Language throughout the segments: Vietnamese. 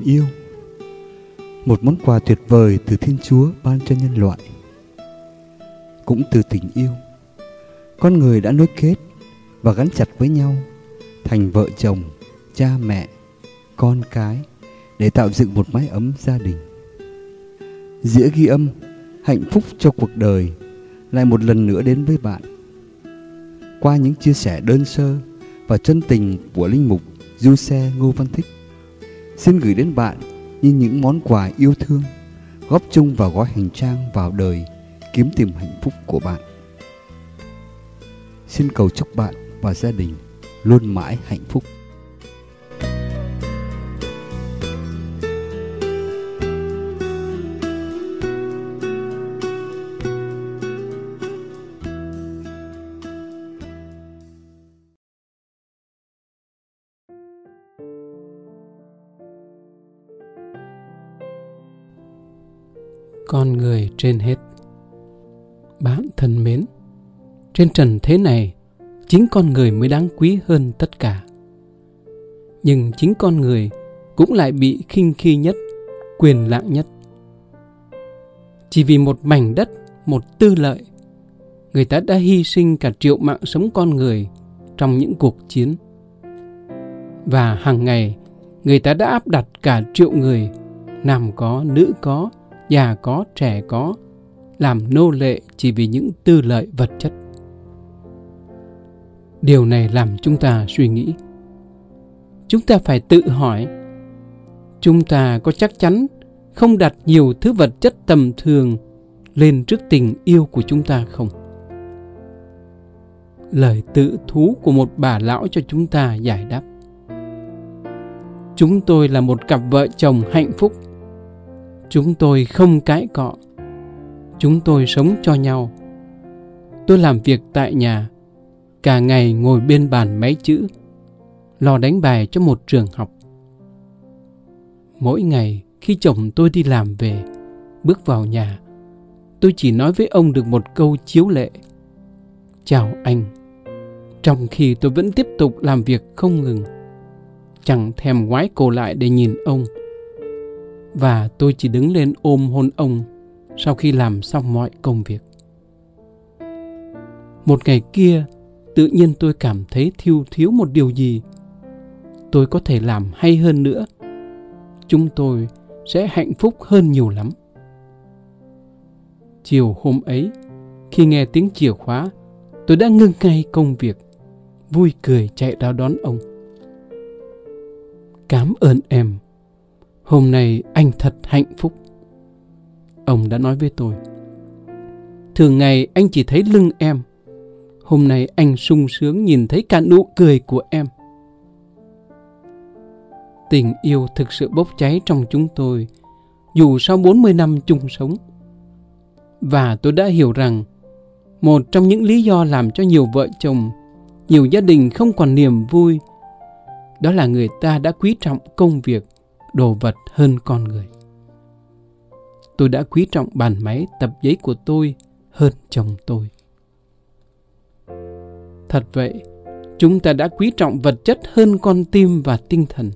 Tình yêu. Một món quà tuyệt vời từ Thiên Chúa ban cho nhân loại Cũng từ tình yêu. Con người đã nối kết và gắn chặt với nhau Thành vợ chồng, cha mẹ, con cái Để tạo dựng một mái ấm gia đình. Dĩa ghi âm Hạnh phúc cho cuộc đời Lại một lần nữa đến với bạn. Qua những chia sẻ đơn sơ Và chân tình của Linh Mục Du Xe Ngô Văn Thích xin gửi đến bạn như những món quà yêu thương, góp chung vào gói hành trang vào đời, kiếm tìm hạnh phúc của bạn. Xin cầu chúc bạn và gia đình luôn mãi hạnh phúc. Con người trên hết. Bạn thân mến, trên trần thế này, chính con người mới đáng quý hơn tất cả. Nhưng chính con người cũng lại bị khinh khi nhất, quyền lạng nhất. Chỉ vì một mảnh đất, một tư lợi, người ta đã hy sinh cả triệu mạng sống con người trong những cuộc chiến. Và hàng ngày, người ta đã áp đặt cả triệu người, nam có, nữ có già có, trẻ có, làm nô lệ chỉ vì những tư lợi vật chất. Điều này làm chúng ta suy nghĩ. Chúng ta phải tự hỏi, chúng ta có chắc chắn không đặt nhiều thứ vật chất tầm thường lên trước tình yêu của chúng ta không? Lời tự thú của một bà lão cho chúng ta giải đáp. Chúng tôi là một cặp vợ chồng hạnh phúc chúng tôi không cãi cọ. Chúng tôi sống cho nhau. Tôi làm việc tại nhà. Cả ngày ngồi bên bàn máy chữ, lo đánh bài cho một trường học. Mỗi ngày khi chồng tôi đi làm về, bước vào nhà, tôi chỉ nói với ông được một câu chiếu lệ. Chào anh. Trong khi tôi vẫn tiếp tục làm việc không ngừng, chẳng thèm ngoái cổ lại để nhìn ông và tôi chỉ đứng lên ôm hôn ông sau khi làm xong mọi công việc. Một ngày kia, tự nhiên tôi cảm thấy thiếu thiếu một điều gì. Tôi có thể làm hay hơn nữa. Chúng tôi sẽ hạnh phúc hơn nhiều lắm. Chiều hôm ấy, khi nghe tiếng chìa khóa, tôi đã ngưng ngay công việc, vui cười chạy ra đón ông. Cảm ơn em Hôm nay anh thật hạnh phúc. Ông đã nói với tôi. Thường ngày anh chỉ thấy lưng em. Hôm nay anh sung sướng nhìn thấy cả nụ cười của em. Tình yêu thực sự bốc cháy trong chúng tôi, dù sau 40 năm chung sống. Và tôi đã hiểu rằng, một trong những lý do làm cho nhiều vợ chồng, nhiều gia đình không còn niềm vui, đó là người ta đã quý trọng công việc đồ vật hơn con người. Tôi đã quý trọng bàn máy tập giấy của tôi hơn chồng tôi. Thật vậy, chúng ta đã quý trọng vật chất hơn con tim và tinh thần.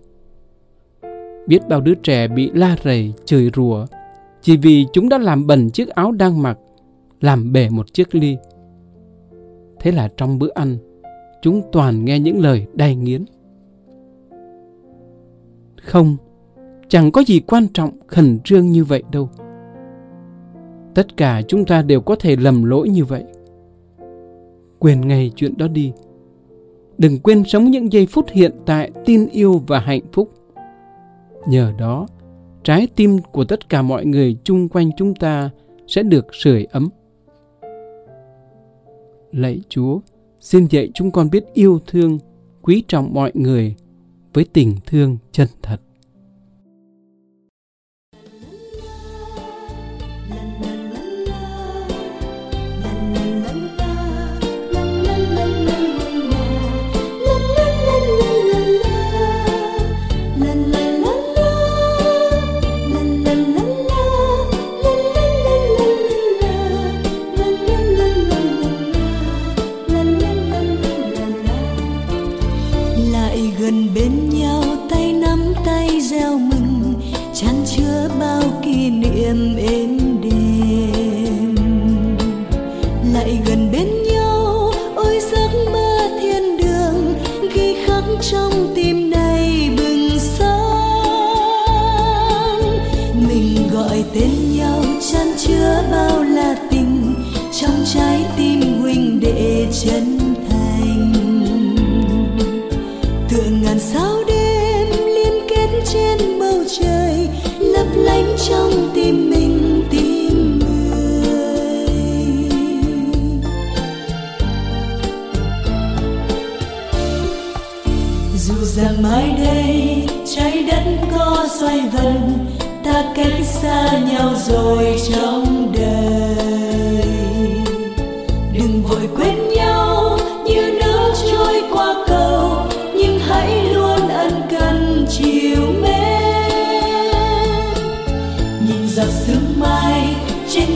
Biết bao đứa trẻ bị la rầy, chửi rủa chỉ vì chúng đã làm bẩn chiếc áo đang mặc, làm bể một chiếc ly. Thế là trong bữa ăn, chúng toàn nghe những lời đay nghiến. Không, Chẳng có gì quan trọng khẩn trương như vậy đâu. Tất cả chúng ta đều có thể lầm lỗi như vậy. Quên ngay chuyện đó đi. Đừng quên sống những giây phút hiện tại tin yêu và hạnh phúc. Nhờ đó, trái tim của tất cả mọi người chung quanh chúng ta sẽ được sưởi ấm. Lạy Chúa, xin dạy chúng con biết yêu thương, quý trọng mọi người với tình thương chân thật.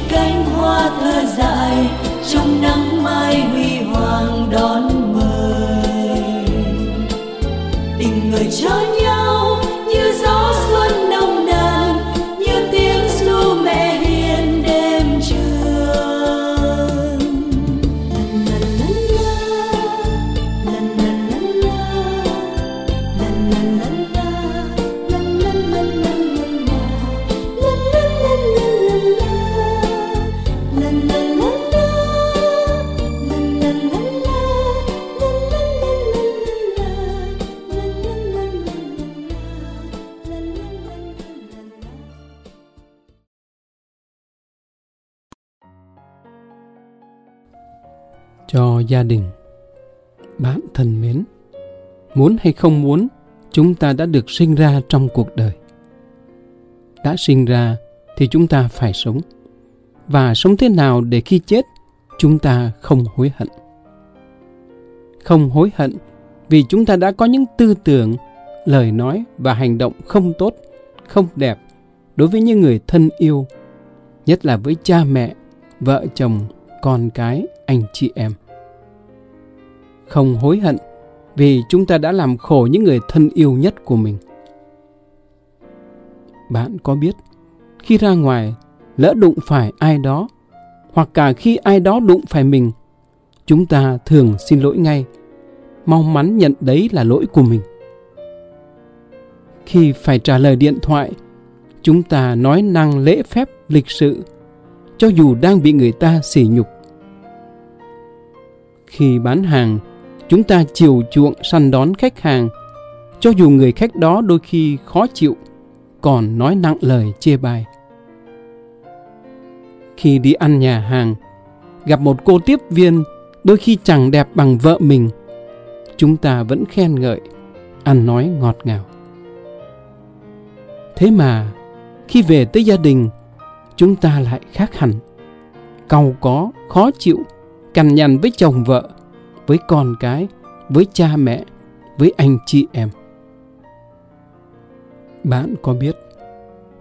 Cánh hoa thơ dại, trong nắng mai huy hoàng đón mời tình người cho nhau gia đình. Bạn thân mến, muốn hay không muốn, chúng ta đã được sinh ra trong cuộc đời. Đã sinh ra thì chúng ta phải sống. Và sống thế nào để khi chết, chúng ta không hối hận. Không hối hận vì chúng ta đã có những tư tưởng, lời nói và hành động không tốt, không đẹp đối với những người thân yêu, nhất là với cha mẹ, vợ chồng, con cái, anh chị em không hối hận vì chúng ta đã làm khổ những người thân yêu nhất của mình. Bạn có biết, khi ra ngoài, lỡ đụng phải ai đó, hoặc cả khi ai đó đụng phải mình, chúng ta thường xin lỗi ngay. Mong mắn nhận đấy là lỗi của mình. Khi phải trả lời điện thoại, chúng ta nói năng lễ phép lịch sự, cho dù đang bị người ta sỉ nhục. Khi bán hàng chúng ta chiều chuộng săn đón khách hàng. Cho dù người khách đó đôi khi khó chịu, còn nói nặng lời, chê bai. Khi đi ăn nhà hàng, gặp một cô tiếp viên, đôi khi chẳng đẹp bằng vợ mình. Chúng ta vẫn khen ngợi, ăn nói ngọt ngào. Thế mà, khi về tới gia đình, chúng ta lại khác hẳn. Cau có, khó chịu, cằn nhằn với chồng vợ với con cái, với cha mẹ, với anh chị em. Bạn có biết,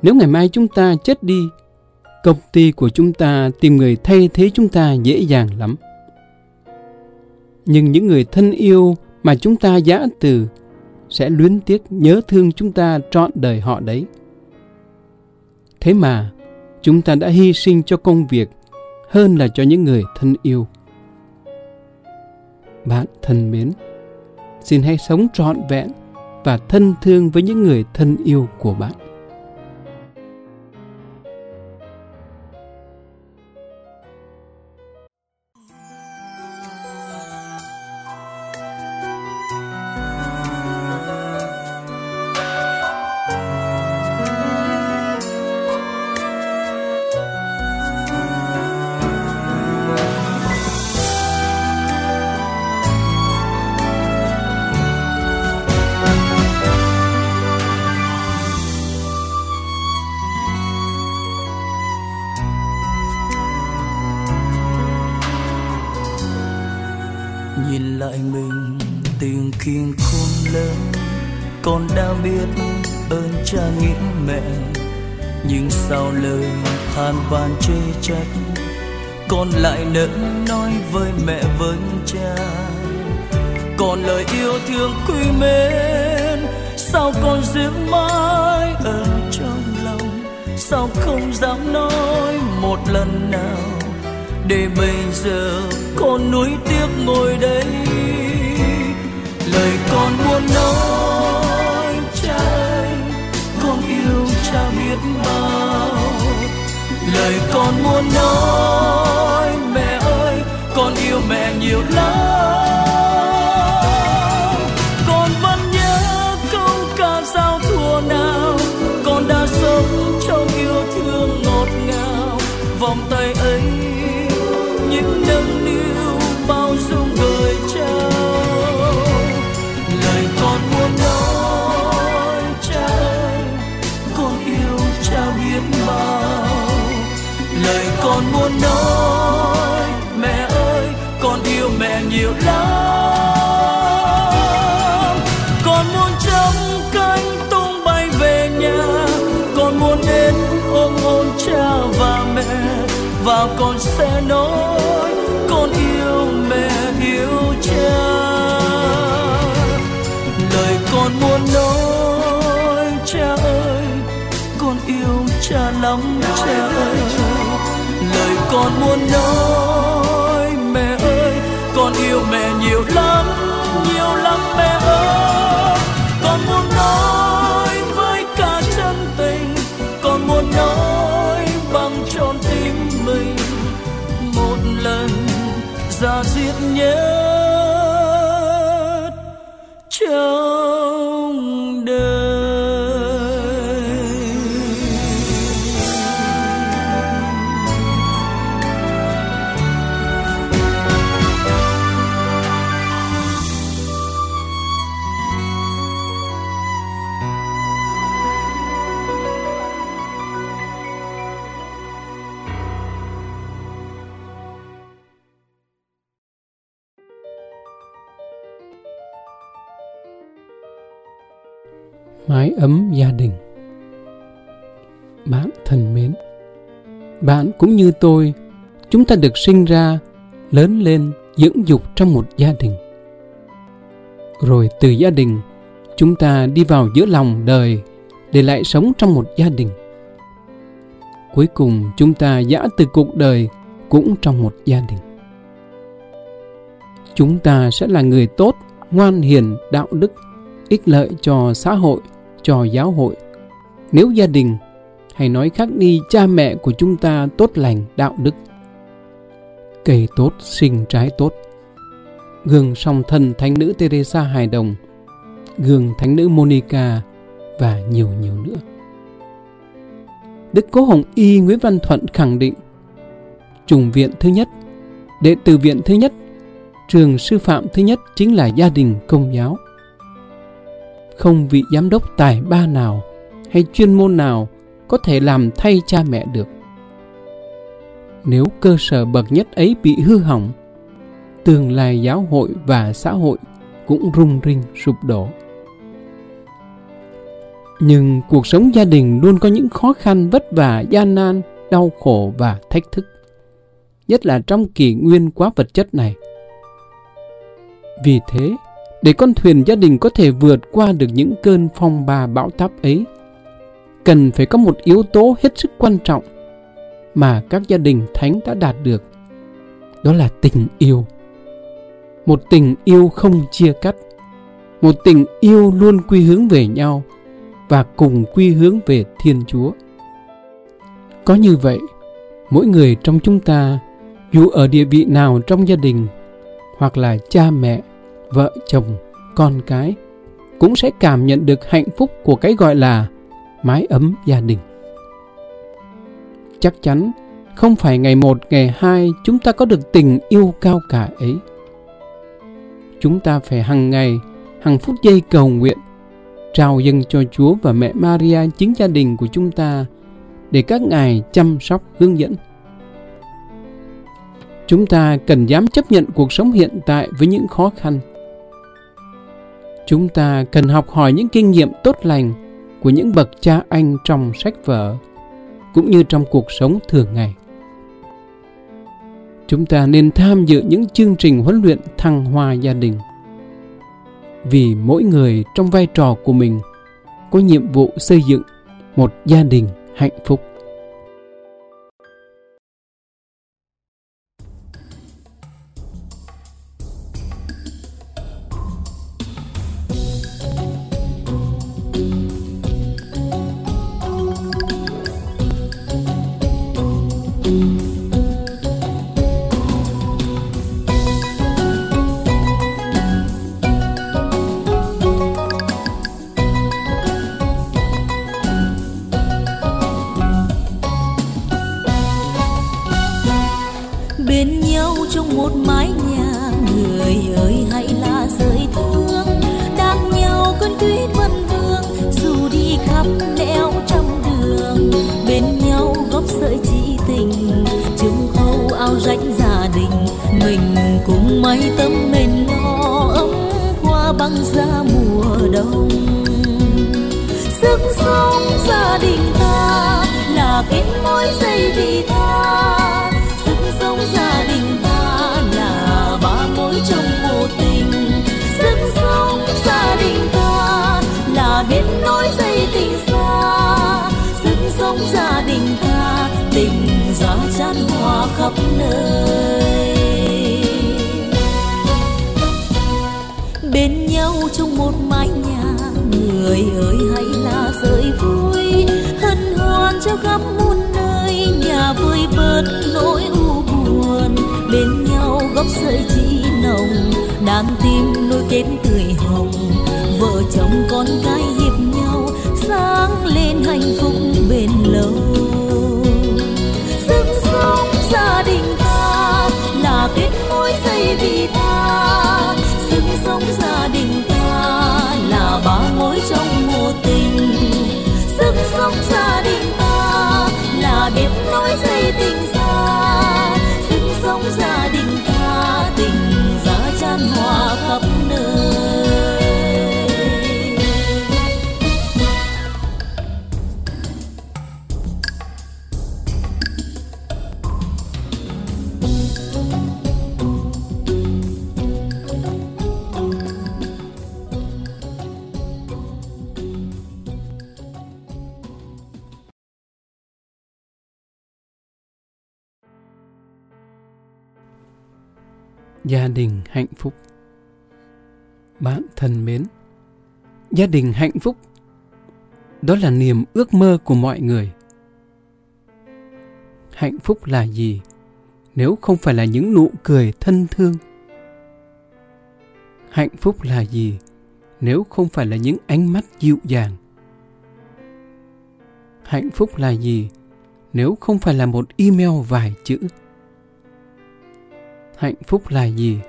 nếu ngày mai chúng ta chết đi, công ty của chúng ta tìm người thay thế chúng ta dễ dàng lắm. Nhưng những người thân yêu mà chúng ta giã từ sẽ luyến tiếc nhớ thương chúng ta trọn đời họ đấy. Thế mà, chúng ta đã hy sinh cho công việc hơn là cho những người thân yêu bạn thân mến. Xin hãy sống trọn vẹn và thân thương với những người thân yêu của bạn. Lại mình tình kiên khôn lớn. Con đã biết ơn cha nghĩa mẹ, nhưng sau lời than van chê trách. Con lại nỡ nói với mẹ với cha, còn lời yêu thương quý mến. Sao con giữ mãi ở trong lòng? Sao không dám nói một lần nào? Để bây giờ con nuối tiếc ngồi đây. Lời con muốn nói cha ơi con yêu cha biết bao. Lời con muốn nói, mẹ ơi, con yêu mẹ nhiều lắm. Muốn nói, mẹ ơi, con yêu mẹ nhiều lắm nhiều lắm mẹ ơi. Con muốn nói với cả chân tình, con muốn nói bằng trọn tim mình. Một lần ra ấm gia đình. Bạn thân mến, bạn cũng như tôi, chúng ta được sinh ra, lớn lên, dưỡng dục trong một gia đình. Rồi từ gia đình, chúng ta đi vào giữa lòng đời để lại sống trong một gia đình. Cuối cùng chúng ta giã từ cuộc đời cũng trong một gia đình. Chúng ta sẽ là người tốt, ngoan hiền, đạo đức, ích lợi cho xã hội cho giáo hội. Nếu gia đình hay nói khác đi, cha mẹ của chúng ta tốt lành, đạo đức. Cây tốt, sinh trái tốt. Gương song thân thánh nữ Teresa hài đồng, gương thánh nữ Monica và nhiều nhiều nữa. Đức Cố Hồng Y Nguyễn Văn Thuận khẳng định trùng viện thứ nhất, đệ tử viện thứ nhất, trường sư phạm thứ nhất chính là gia đình công giáo không vị giám đốc tài ba nào hay chuyên môn nào có thể làm thay cha mẹ được. Nếu cơ sở bậc nhất ấy bị hư hỏng, tương lai giáo hội và xã hội cũng rung rinh sụp đổ. Nhưng cuộc sống gia đình luôn có những khó khăn vất vả, gian nan, đau khổ và thách thức, nhất là trong kỷ nguyên quá vật chất này. Vì thế để con thuyền gia đình có thể vượt qua được những cơn phong ba bão táp ấy. Cần phải có một yếu tố hết sức quan trọng mà các gia đình thánh đã đạt được, đó là tình yêu. Một tình yêu không chia cắt, một tình yêu luôn quy hướng về nhau và cùng quy hướng về thiên chúa. Có như vậy, mỗi người trong chúng ta, dù ở địa vị nào trong gia đình hoặc là cha mẹ vợ chồng, con cái cũng sẽ cảm nhận được hạnh phúc của cái gọi là mái ấm gia đình. Chắc chắn không phải ngày một, ngày hai chúng ta có được tình yêu cao cả ấy. Chúng ta phải hàng ngày hàng phút giây cầu nguyện, trao dâng cho chúa và mẹ maria chính gia đình của chúng ta để các ngài chăm sóc, hướng dẫn. Chúng ta cần dám chấp nhận cuộc sống hiện tại với những khó khăn chúng ta cần học hỏi những kinh nghiệm tốt lành của những bậc cha anh trong sách vở, cũng như trong cuộc sống thường ngày. Chúng ta nên tham dự những chương trình huấn luyện thăng hoa gia đình. Vì mỗi người trong vai trò của mình có nhiệm vụ xây dựng một gia đình hạnh phúc. Nhau trong một mái nhà. Người ơi, hãy là rơi thương đang nhau cơn tuyết vân vương. Dù đi khắp nẻo trong đường, bên nhau góp sợi chỉ tình. Chung khâu ao rách gia đình, mình cùng mái tấm mền lo ấm qua băng giá mùa đông. Sức sống gia đình ta là kết nối dây vì ta. Tình xa sức sống gia đình ta, tình gió chan hòa khắp nơi. Bên nhau trong một mái nhà, người ơi hãy là rơi vui, hân hoan cho khắp muôn nơi. Nhà vơi bớt nỗi u buồn, bên nhau góc sợi chỉ nồng. Đang tim nối kết tươi hồng, vợ chồng con cái hiệp sáng lên hạnh phúc bền lâu. Sức sống gia đình ta là kết nối dây vì ta. Sức sống gia đình ta là ba mối trong mùa tình. Sức sống gia đình ta là biết nối dây tình gia đình hạnh phúc. Bạn thân mến, gia đình hạnh phúc, đó là niềm ước mơ của mọi người. Hạnh phúc là gì nếu không phải là những nụ cười thân thương? Hạnh phúc là gì nếu không phải là những ánh mắt dịu dàng? Hạnh phúc là gì nếu không phải là một email vài chữ? Hạnh phúc là gì?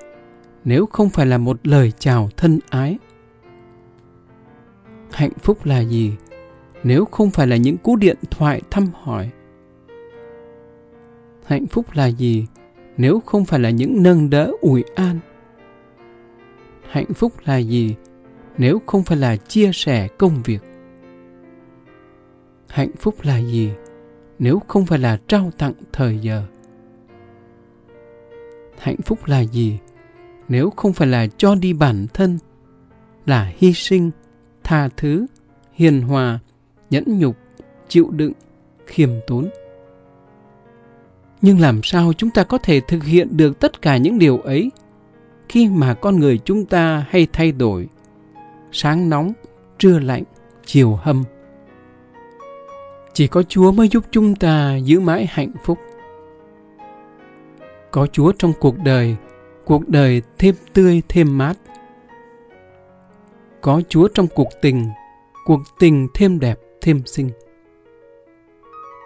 Nếu không phải là một lời chào thân ái, hạnh phúc là gì? Nếu không phải là những cú điện thoại thăm hỏi, hạnh phúc là gì? Nếu không phải là những nâng đỡ, ủi an, hạnh phúc là gì? Nếu không phải là chia sẻ công việc, hạnh phúc là gì? Nếu không phải là trao tặng thời giờ hạnh phúc là gì? Nếu không phải là cho đi bản thân, là hy sinh, tha thứ, hiền hòa, nhẫn nhục, chịu đựng, khiêm tốn. Nhưng làm sao chúng ta có thể thực hiện được tất cả những điều ấy khi mà con người chúng ta hay thay đổi? Sáng nóng, trưa lạnh, chiều hâm. Chỉ có chúa mới giúp chúng ta giữ mãi hạnh phúc có chúa trong cuộc đời cuộc đời thêm tươi thêm mát. Có chúa trong cuộc tình cuộc tình thêm đẹp thêm xinh.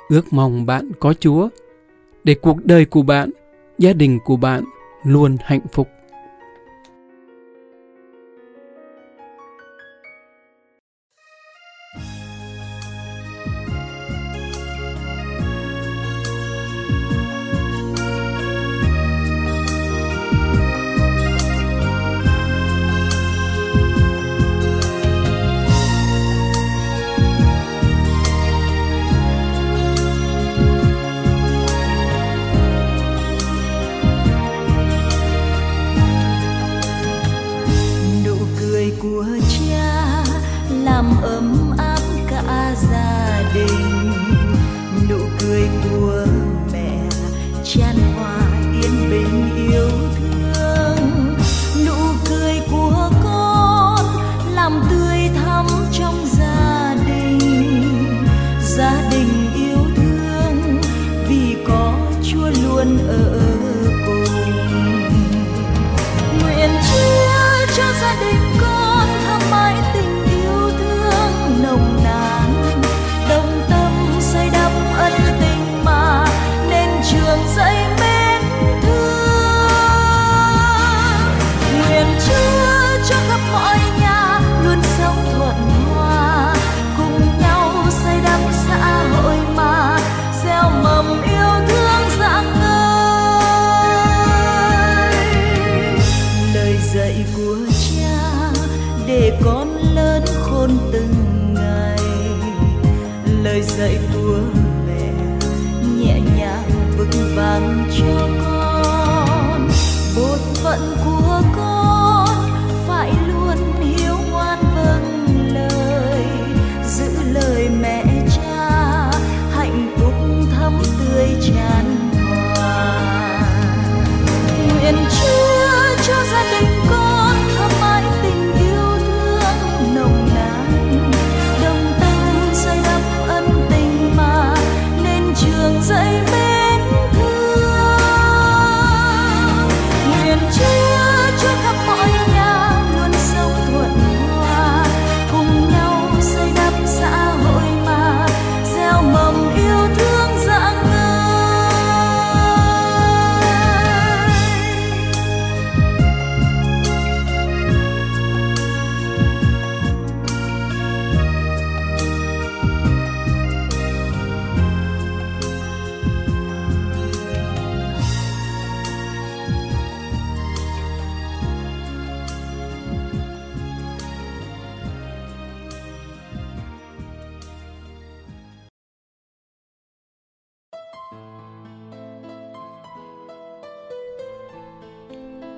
Ước mong bạn có chúa, để cuộc đời của bạn, gia đình của bạn luôn hạnh phúc.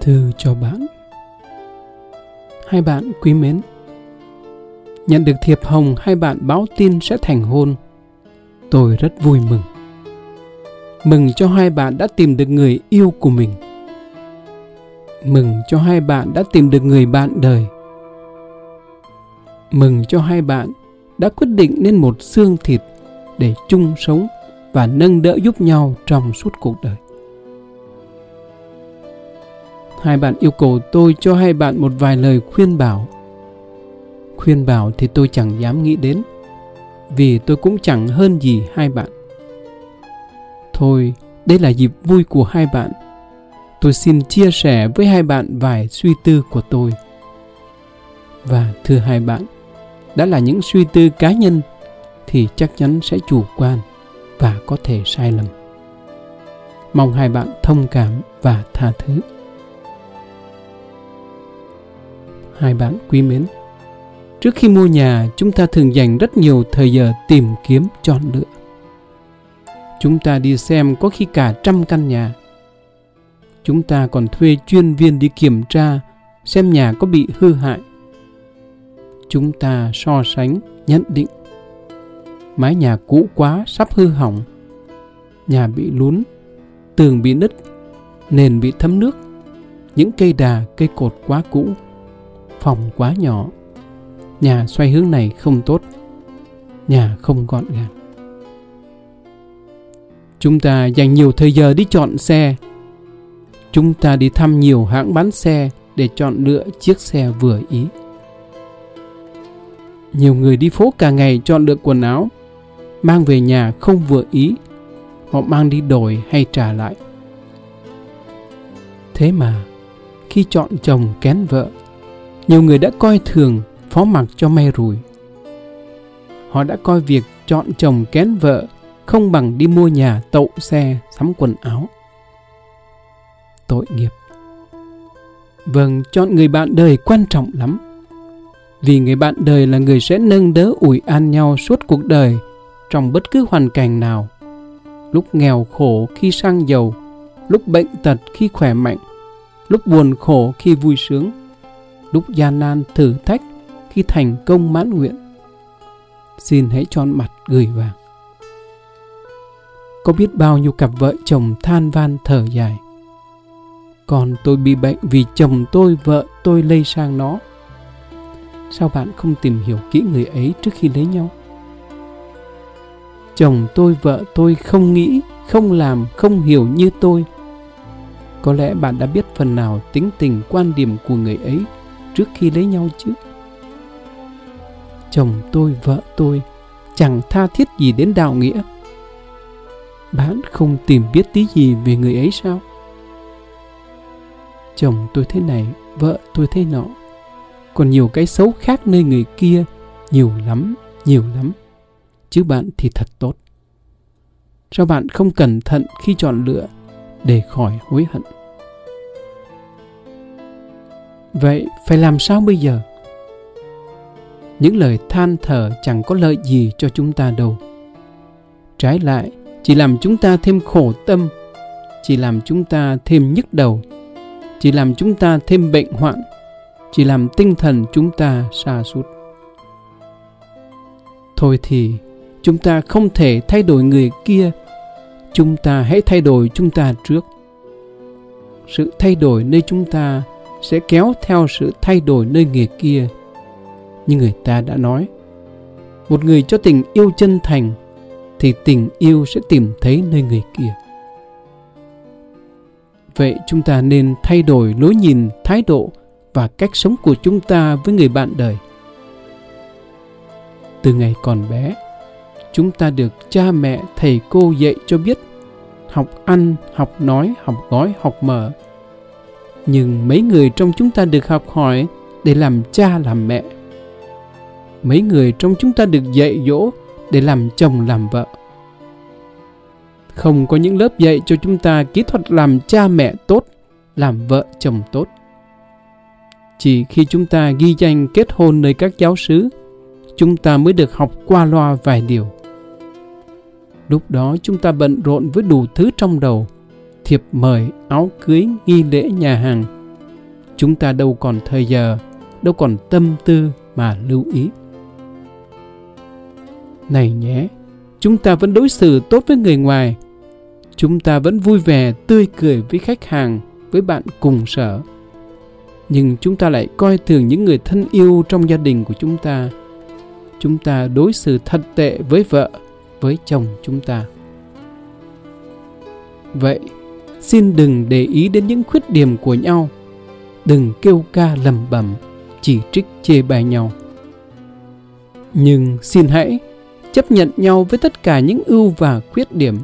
Thư cho bạn. Hai bạn quý mến, Nhận được thiệp hồng hai bạn báo tin sẽ thành hôn, Tôi rất vui mừng. Mừng cho hai bạn đã tìm được người yêu của mình. Mừng cho hai bạn đã tìm được người bạn đời. Mừng cho hai bạn đã quyết định nên một xương thịt để chung sống và nâng đỡ giúp nhau trong suốt cuộc đời. Hai bạn yêu cầu tôi cho hai bạn một vài lời khuyên bảo. Khuyên bảo thì tôi chẳng dám nghĩ đến, vì tôi cũng chẳng hơn gì hai bạn. Thôi, đây là dịp vui của hai bạn. Tôi xin chia sẻ với hai bạn vài suy tư của tôi. Và thưa hai bạn, đã là những suy tư cá nhân thì chắc chắn sẽ chủ quan và có thể sai lầm. Mong hai bạn thông cảm và tha thứ. Hai bạn quý mến, trước khi mua nhà, chúng ta thường dành rất nhiều thời giờ tìm kiếm chọn lựa. Chúng ta đi xem có khi cả trăm căn nhà. Chúng ta còn thuê chuyên viên đi kiểm tra xem nhà có bị hư hại. Chúng ta so sánh, nhận định. Mái nhà cũ quá sắp hư hỏng. Nhà bị lún, tường bị nứt, nền bị thấm nước. Những cây đà, cây cột quá cũ, phòng quá nhỏ. Nhà xoay hướng này không tốt. Nhà không gọn gàng. Chúng ta dành nhiều thời giờ đi chọn xe. Chúng ta đi thăm nhiều hãng bán xe để chọn lựa chiếc xe vừa ý. Nhiều người đi phố cả ngày chọn lựa quần áo, mang về nhà không vừa ý, họ mang đi đổi hay trả lại. Thế mà, khi chọn chồng kén vợ, nhiều người đã coi thường phó mặc cho may rủi. Họ đã coi việc chọn chồng kén vợ không bằng đi mua nhà tậu xe sắm quần áo. Tội nghiệp. Vâng, chọn người bạn đời quan trọng lắm. Vì người bạn đời là người sẽ nâng đỡ ủi an nhau suốt cuộc đời trong bất cứ hoàn cảnh nào. Lúc nghèo khổ khi sang giàu, lúc bệnh tật khi khỏe mạnh, lúc buồn khổ khi vui sướng, lúc gian nan thử thách khi thành công mãn nguyện. Xin hãy tròn mặt gửi vàng. Có biết bao nhiêu cặp vợ chồng than van thở dài. Còn tôi bị bệnh vì chồng tôi, vợ tôi lây sang nó. Sao bạn không tìm hiểu kỹ người ấy trước khi lấy nhau? Chồng tôi, vợ tôi không nghĩ, không làm, không hiểu như tôi. Có lẽ bạn đã biết phần nào tính tình quan điểm của người ấy trước khi lấy nhau chứ? Chồng tôi, vợ tôi chẳng tha thiết gì đến đạo nghĩa. Bạn không tìm biết tí gì về người ấy sao? Chồng tôi thế này, vợ tôi thế nọ còn nhiều cái xấu khác nơi người kia nhiều lắm nhiều lắm chứ bạn thì thật tốt sao bạn không cẩn thận khi chọn lựa để khỏi hối hận vậy phải làm sao bây giờ? Những lời than thở chẳng có lợi gì cho chúng ta đâu. Trái lại, chỉ làm chúng ta thêm khổ tâm, chỉ làm chúng ta thêm nhức đầu, chỉ làm chúng ta thêm bệnh hoạn, chỉ làm tinh thần chúng ta sa sút. Thôi thì, chúng ta không thể thay đổi người kia, chúng ta hãy thay đổi chúng ta trước. Sự thay đổi nơi chúng ta sẽ kéo theo sự thay đổi nơi người kia. Như người ta đã nói, một người cho tình yêu chân thành, thì tình yêu sẽ tìm thấy nơi người kia. Vậy chúng ta nên thay đổi lối nhìn, thái độ và cách sống của chúng ta với người bạn đời. Từ ngày còn bé, chúng ta được cha mẹ, thầy cô dạy cho biết học ăn, học nói, học gói, học mở nhưng mấy người trong chúng ta được học hỏi để làm cha làm mẹ. Mấy người trong chúng ta được dạy dỗ để làm chồng làm vợ. Không có những lớp dạy cho chúng ta kỹ thuật làm cha mẹ tốt, làm vợ chồng tốt. Chỉ khi chúng ta ghi danh kết hôn nơi các giáo sứ, chúng ta mới được học qua loa vài điều. Lúc đó chúng ta bận rộn với đủ thứ trong đầu thiệp mời áo cưới nghi lễ nhà hàng. Chúng ta đâu còn thời giờ, đâu còn tâm tư mà lưu ý. Này nhé, chúng ta vẫn đối xử tốt với người ngoài. Chúng ta vẫn vui vẻ, tươi cười với khách hàng, với bạn cùng sở. Nhưng chúng ta lại coi thường những người thân yêu trong gia đình của chúng ta. Chúng ta đối xử thật tệ với vợ, với chồng chúng ta. Vậy xin đừng để ý đến những khuyết điểm của nhau. Đừng kêu ca lầm bầm chỉ trích chê bai nhau. Nhưng xin hãy chấp nhận nhau với tất cả những ưu và khuyết điểm.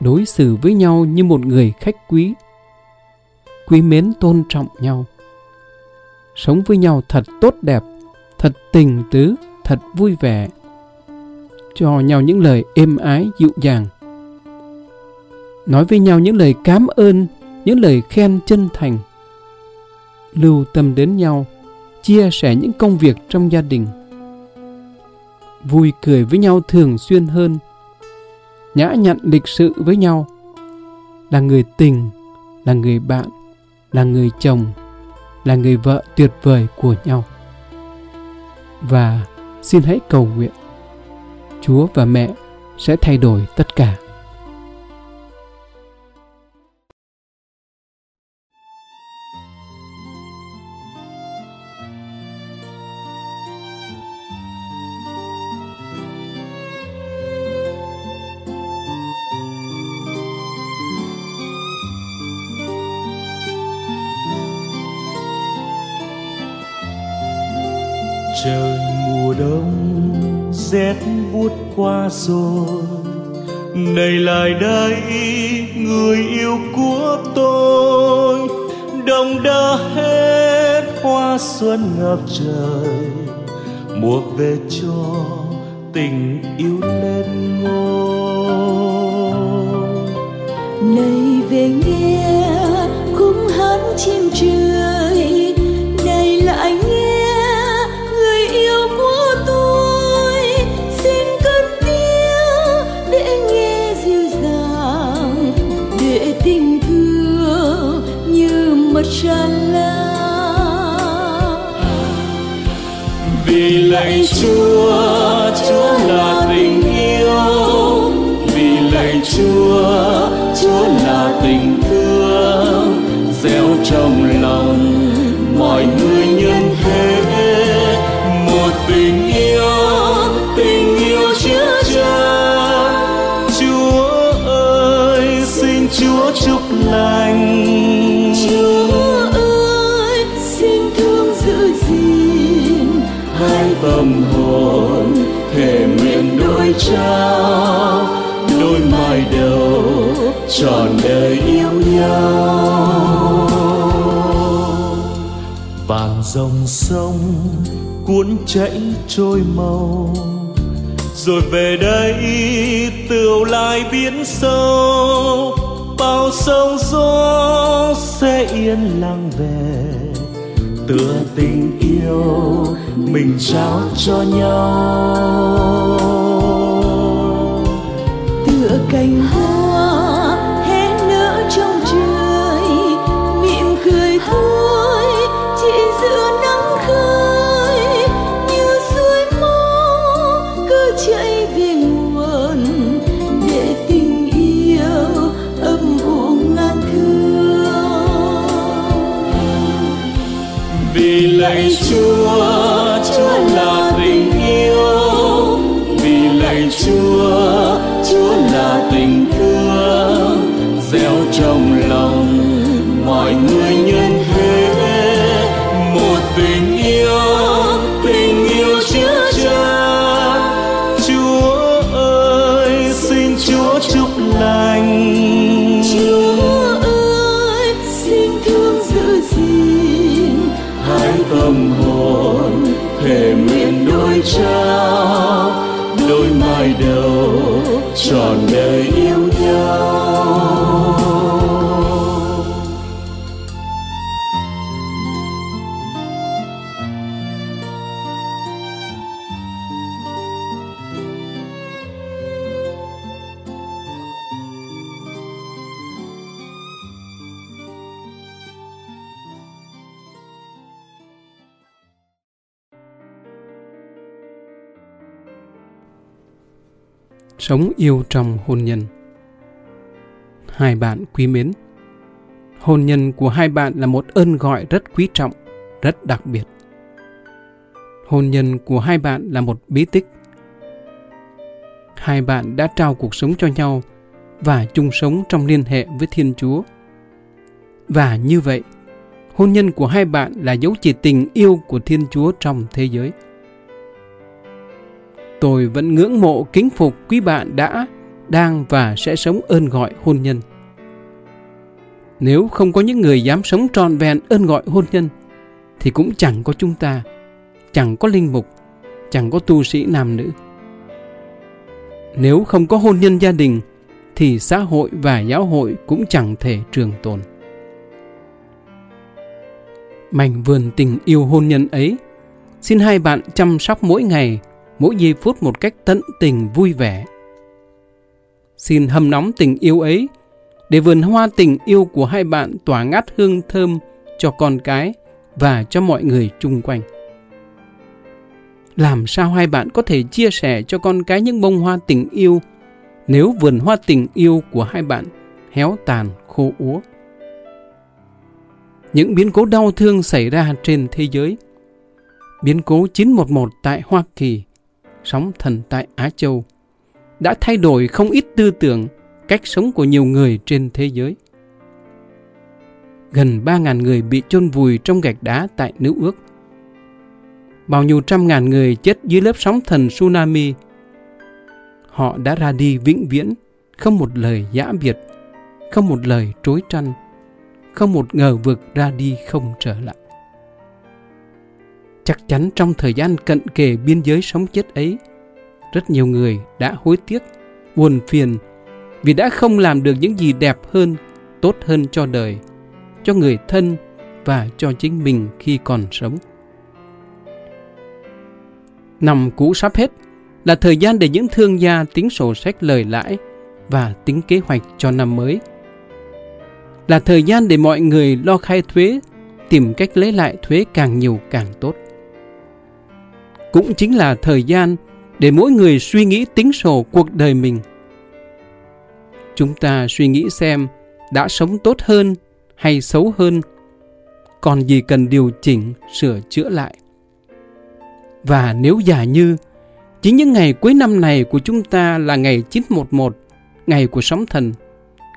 Đối xử với nhau như một người khách quý. Quý mến tôn trọng nhau. Sống với nhau thật tốt đẹp, thật tình tứ, thật vui vẻ. Cho nhau những lời êm ái dịu dàng nói với nhau những lời cảm ơn, những lời khen chân thành. Lưu tâm đến nhau, chia sẻ những công việc trong gia đình. Vui cười với nhau thường xuyên hơn. Nhã nhặn lịch sự với nhau. Là người tình, là người bạn, là người chồng, là người vợ tuyệt vời của nhau. Và xin hãy cầu nguyện, chúa và mẹ sẽ thay đổi tất cả. Trời mùa đông, rét buốt qua rồi. Này lại đây, người yêu của tôi, đông đã hết hoa xuân ngập trời. Mùa về cho tình yêu lên ngôi. Này về nghe khúc hát chim trường tràn lan vì lạy chúa dòng sông cuốn chảy trôi màu. Rồi về đây tựu lại biến sâu, bao sông gió sẽ yên lặng về. Tựa tình yêu mình trao cho nhau. Cành hoa vì yêu trong hôn nhân. Hai bạn quý mến, hôn nhân của hai bạn là một ơn gọi rất quý trọng, rất đặc biệt. Hôn nhân của hai bạn là một bí tích. Hai bạn đã trao cuộc sống cho nhau và chung sống trong liên hệ với Thiên Chúa. Và như vậy, hôn nhân của hai bạn là dấu chỉ tình yêu của Thiên Chúa trong thế giới. Tôi vẫn ngưỡng mộ kính phục quý bạn đã, đang và sẽ sống ơn gọi hôn nhân. Nếu không có những người dám sống trọn vẹn ơn gọi hôn nhân, thì cũng chẳng có chúng ta, chẳng có linh mục, chẳng có tu sĩ nam nữ. Nếu không có hôn nhân gia đình, thì xã hội và giáo hội cũng chẳng thể trường tồn. Mảnh vườn tình yêu hôn nhân ấy, xin hai bạn chăm sóc mỗi ngày mỗi giây phút một cách tận tình vui vẻ. Xin hâm nóng tình yêu ấy, để vườn hoa tình yêu của hai bạn tỏa ngát hương thơm cho con cái và cho mọi người chung quanh. Làm sao hai bạn có thể chia sẻ cho con cái những bông hoa tình yêu nếu vườn hoa tình yêu của hai bạn héo tàn, khô úa? Những biến cố đau thương xảy ra trên thế giới Biến cố 911 tại Hoa Kỳ sóng thần tại Á Châu đã thay đổi không ít tư tưởng, cách sống của nhiều người trên thế giới. Gần 3.000 người bị chôn vùi trong gạch đá tại Nữ Ước. Bao nhiêu trăm ngàn người chết dưới lớp sóng thần tsunami. Họ đã ra đi vĩnh viễn, không một lời giã biệt, không một lời trối trăn, không một ngờ vực ra đi không trở lại. Chắc chắn trong thời gian cận kề biên giới sống chết ấy, rất nhiều người đã hối tiếc, buồn phiền vì đã không làm được những gì đẹp hơn, tốt hơn cho đời, cho người thân và cho chính mình khi còn sống. Năm cũ sắp hết là thời gian để những thương gia tính sổ sách lời lãi và tính kế hoạch cho năm mới. Là thời gian để mọi người lo khai thuế, tìm cách lấy lại thuế càng nhiều càng tốt cũng chính là thời gian để mỗi người suy nghĩ tính sổ cuộc đời mình. Chúng ta suy nghĩ xem đã sống tốt hơn hay xấu hơn, còn gì cần điều chỉnh, sửa chữa lại. Và nếu giả như chính những ngày cuối năm này của chúng ta là ngày 911, ngày của sóng thần,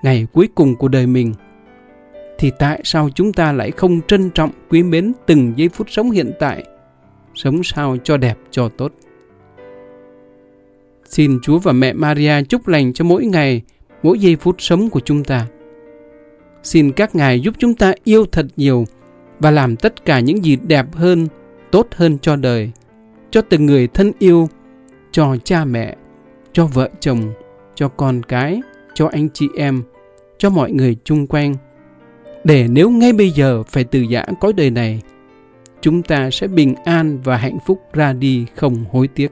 ngày cuối cùng của đời mình, thì tại sao chúng ta lại không trân trọng quý mến từng giây phút sống hiện tại sống sao cho đẹp cho tốt. Xin Chúa và mẹ Maria chúc lành cho mỗi ngày, mỗi giây phút sống của chúng ta. Xin các ngài giúp chúng ta yêu thật nhiều và làm tất cả những gì đẹp hơn, tốt hơn cho đời, cho từng người thân yêu, cho cha mẹ, cho vợ chồng, cho con cái, cho anh chị em, cho mọi người chung quanh. Để nếu ngay bây giờ phải từ giã cõi đời này, chúng ta sẽ bình an và hạnh phúc ra đi không hối tiếc.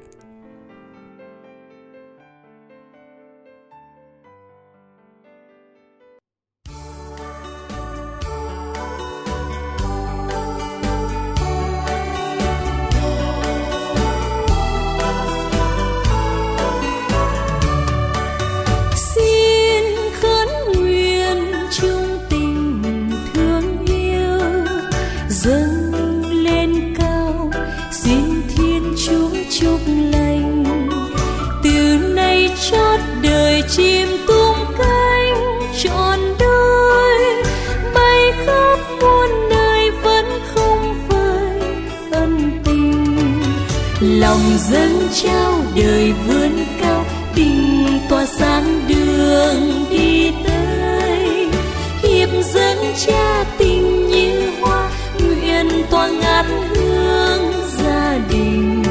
dâng dâng trao đời vươn cao tình tỏa sáng đường đi tới. Hiệp dân cha tình như hoa, nguyện tỏa ngát hương gia đình.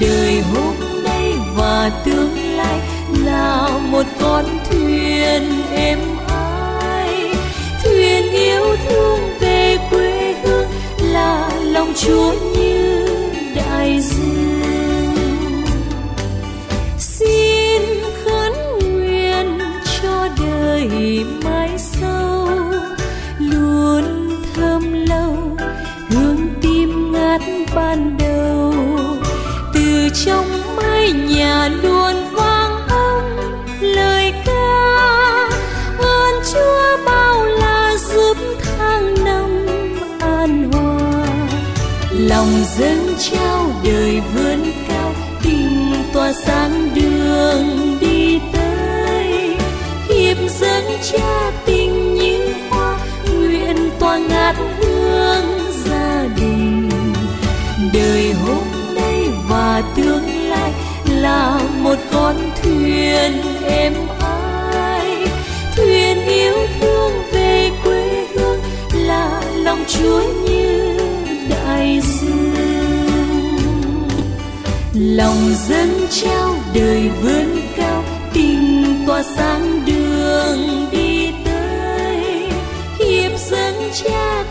Đời hôm nay và tương lai là một con thuyền êm ái. Thuyền yêu thương về quê hương là lòng chúa như đại dương dâng trao đời vươn cao tình tỏa sáng đường đi tới. Hiệp dâng cha tình như hoa, nguyện tỏa ngát hương gia đình. Đời hôm nay và tương lai là một con thuyền êm ái. Thuyền yêu thương về quê hương là lòng chúa lòng dân trao đời vươn cao tình tỏa sáng đường đi tới. Hiệp dân cha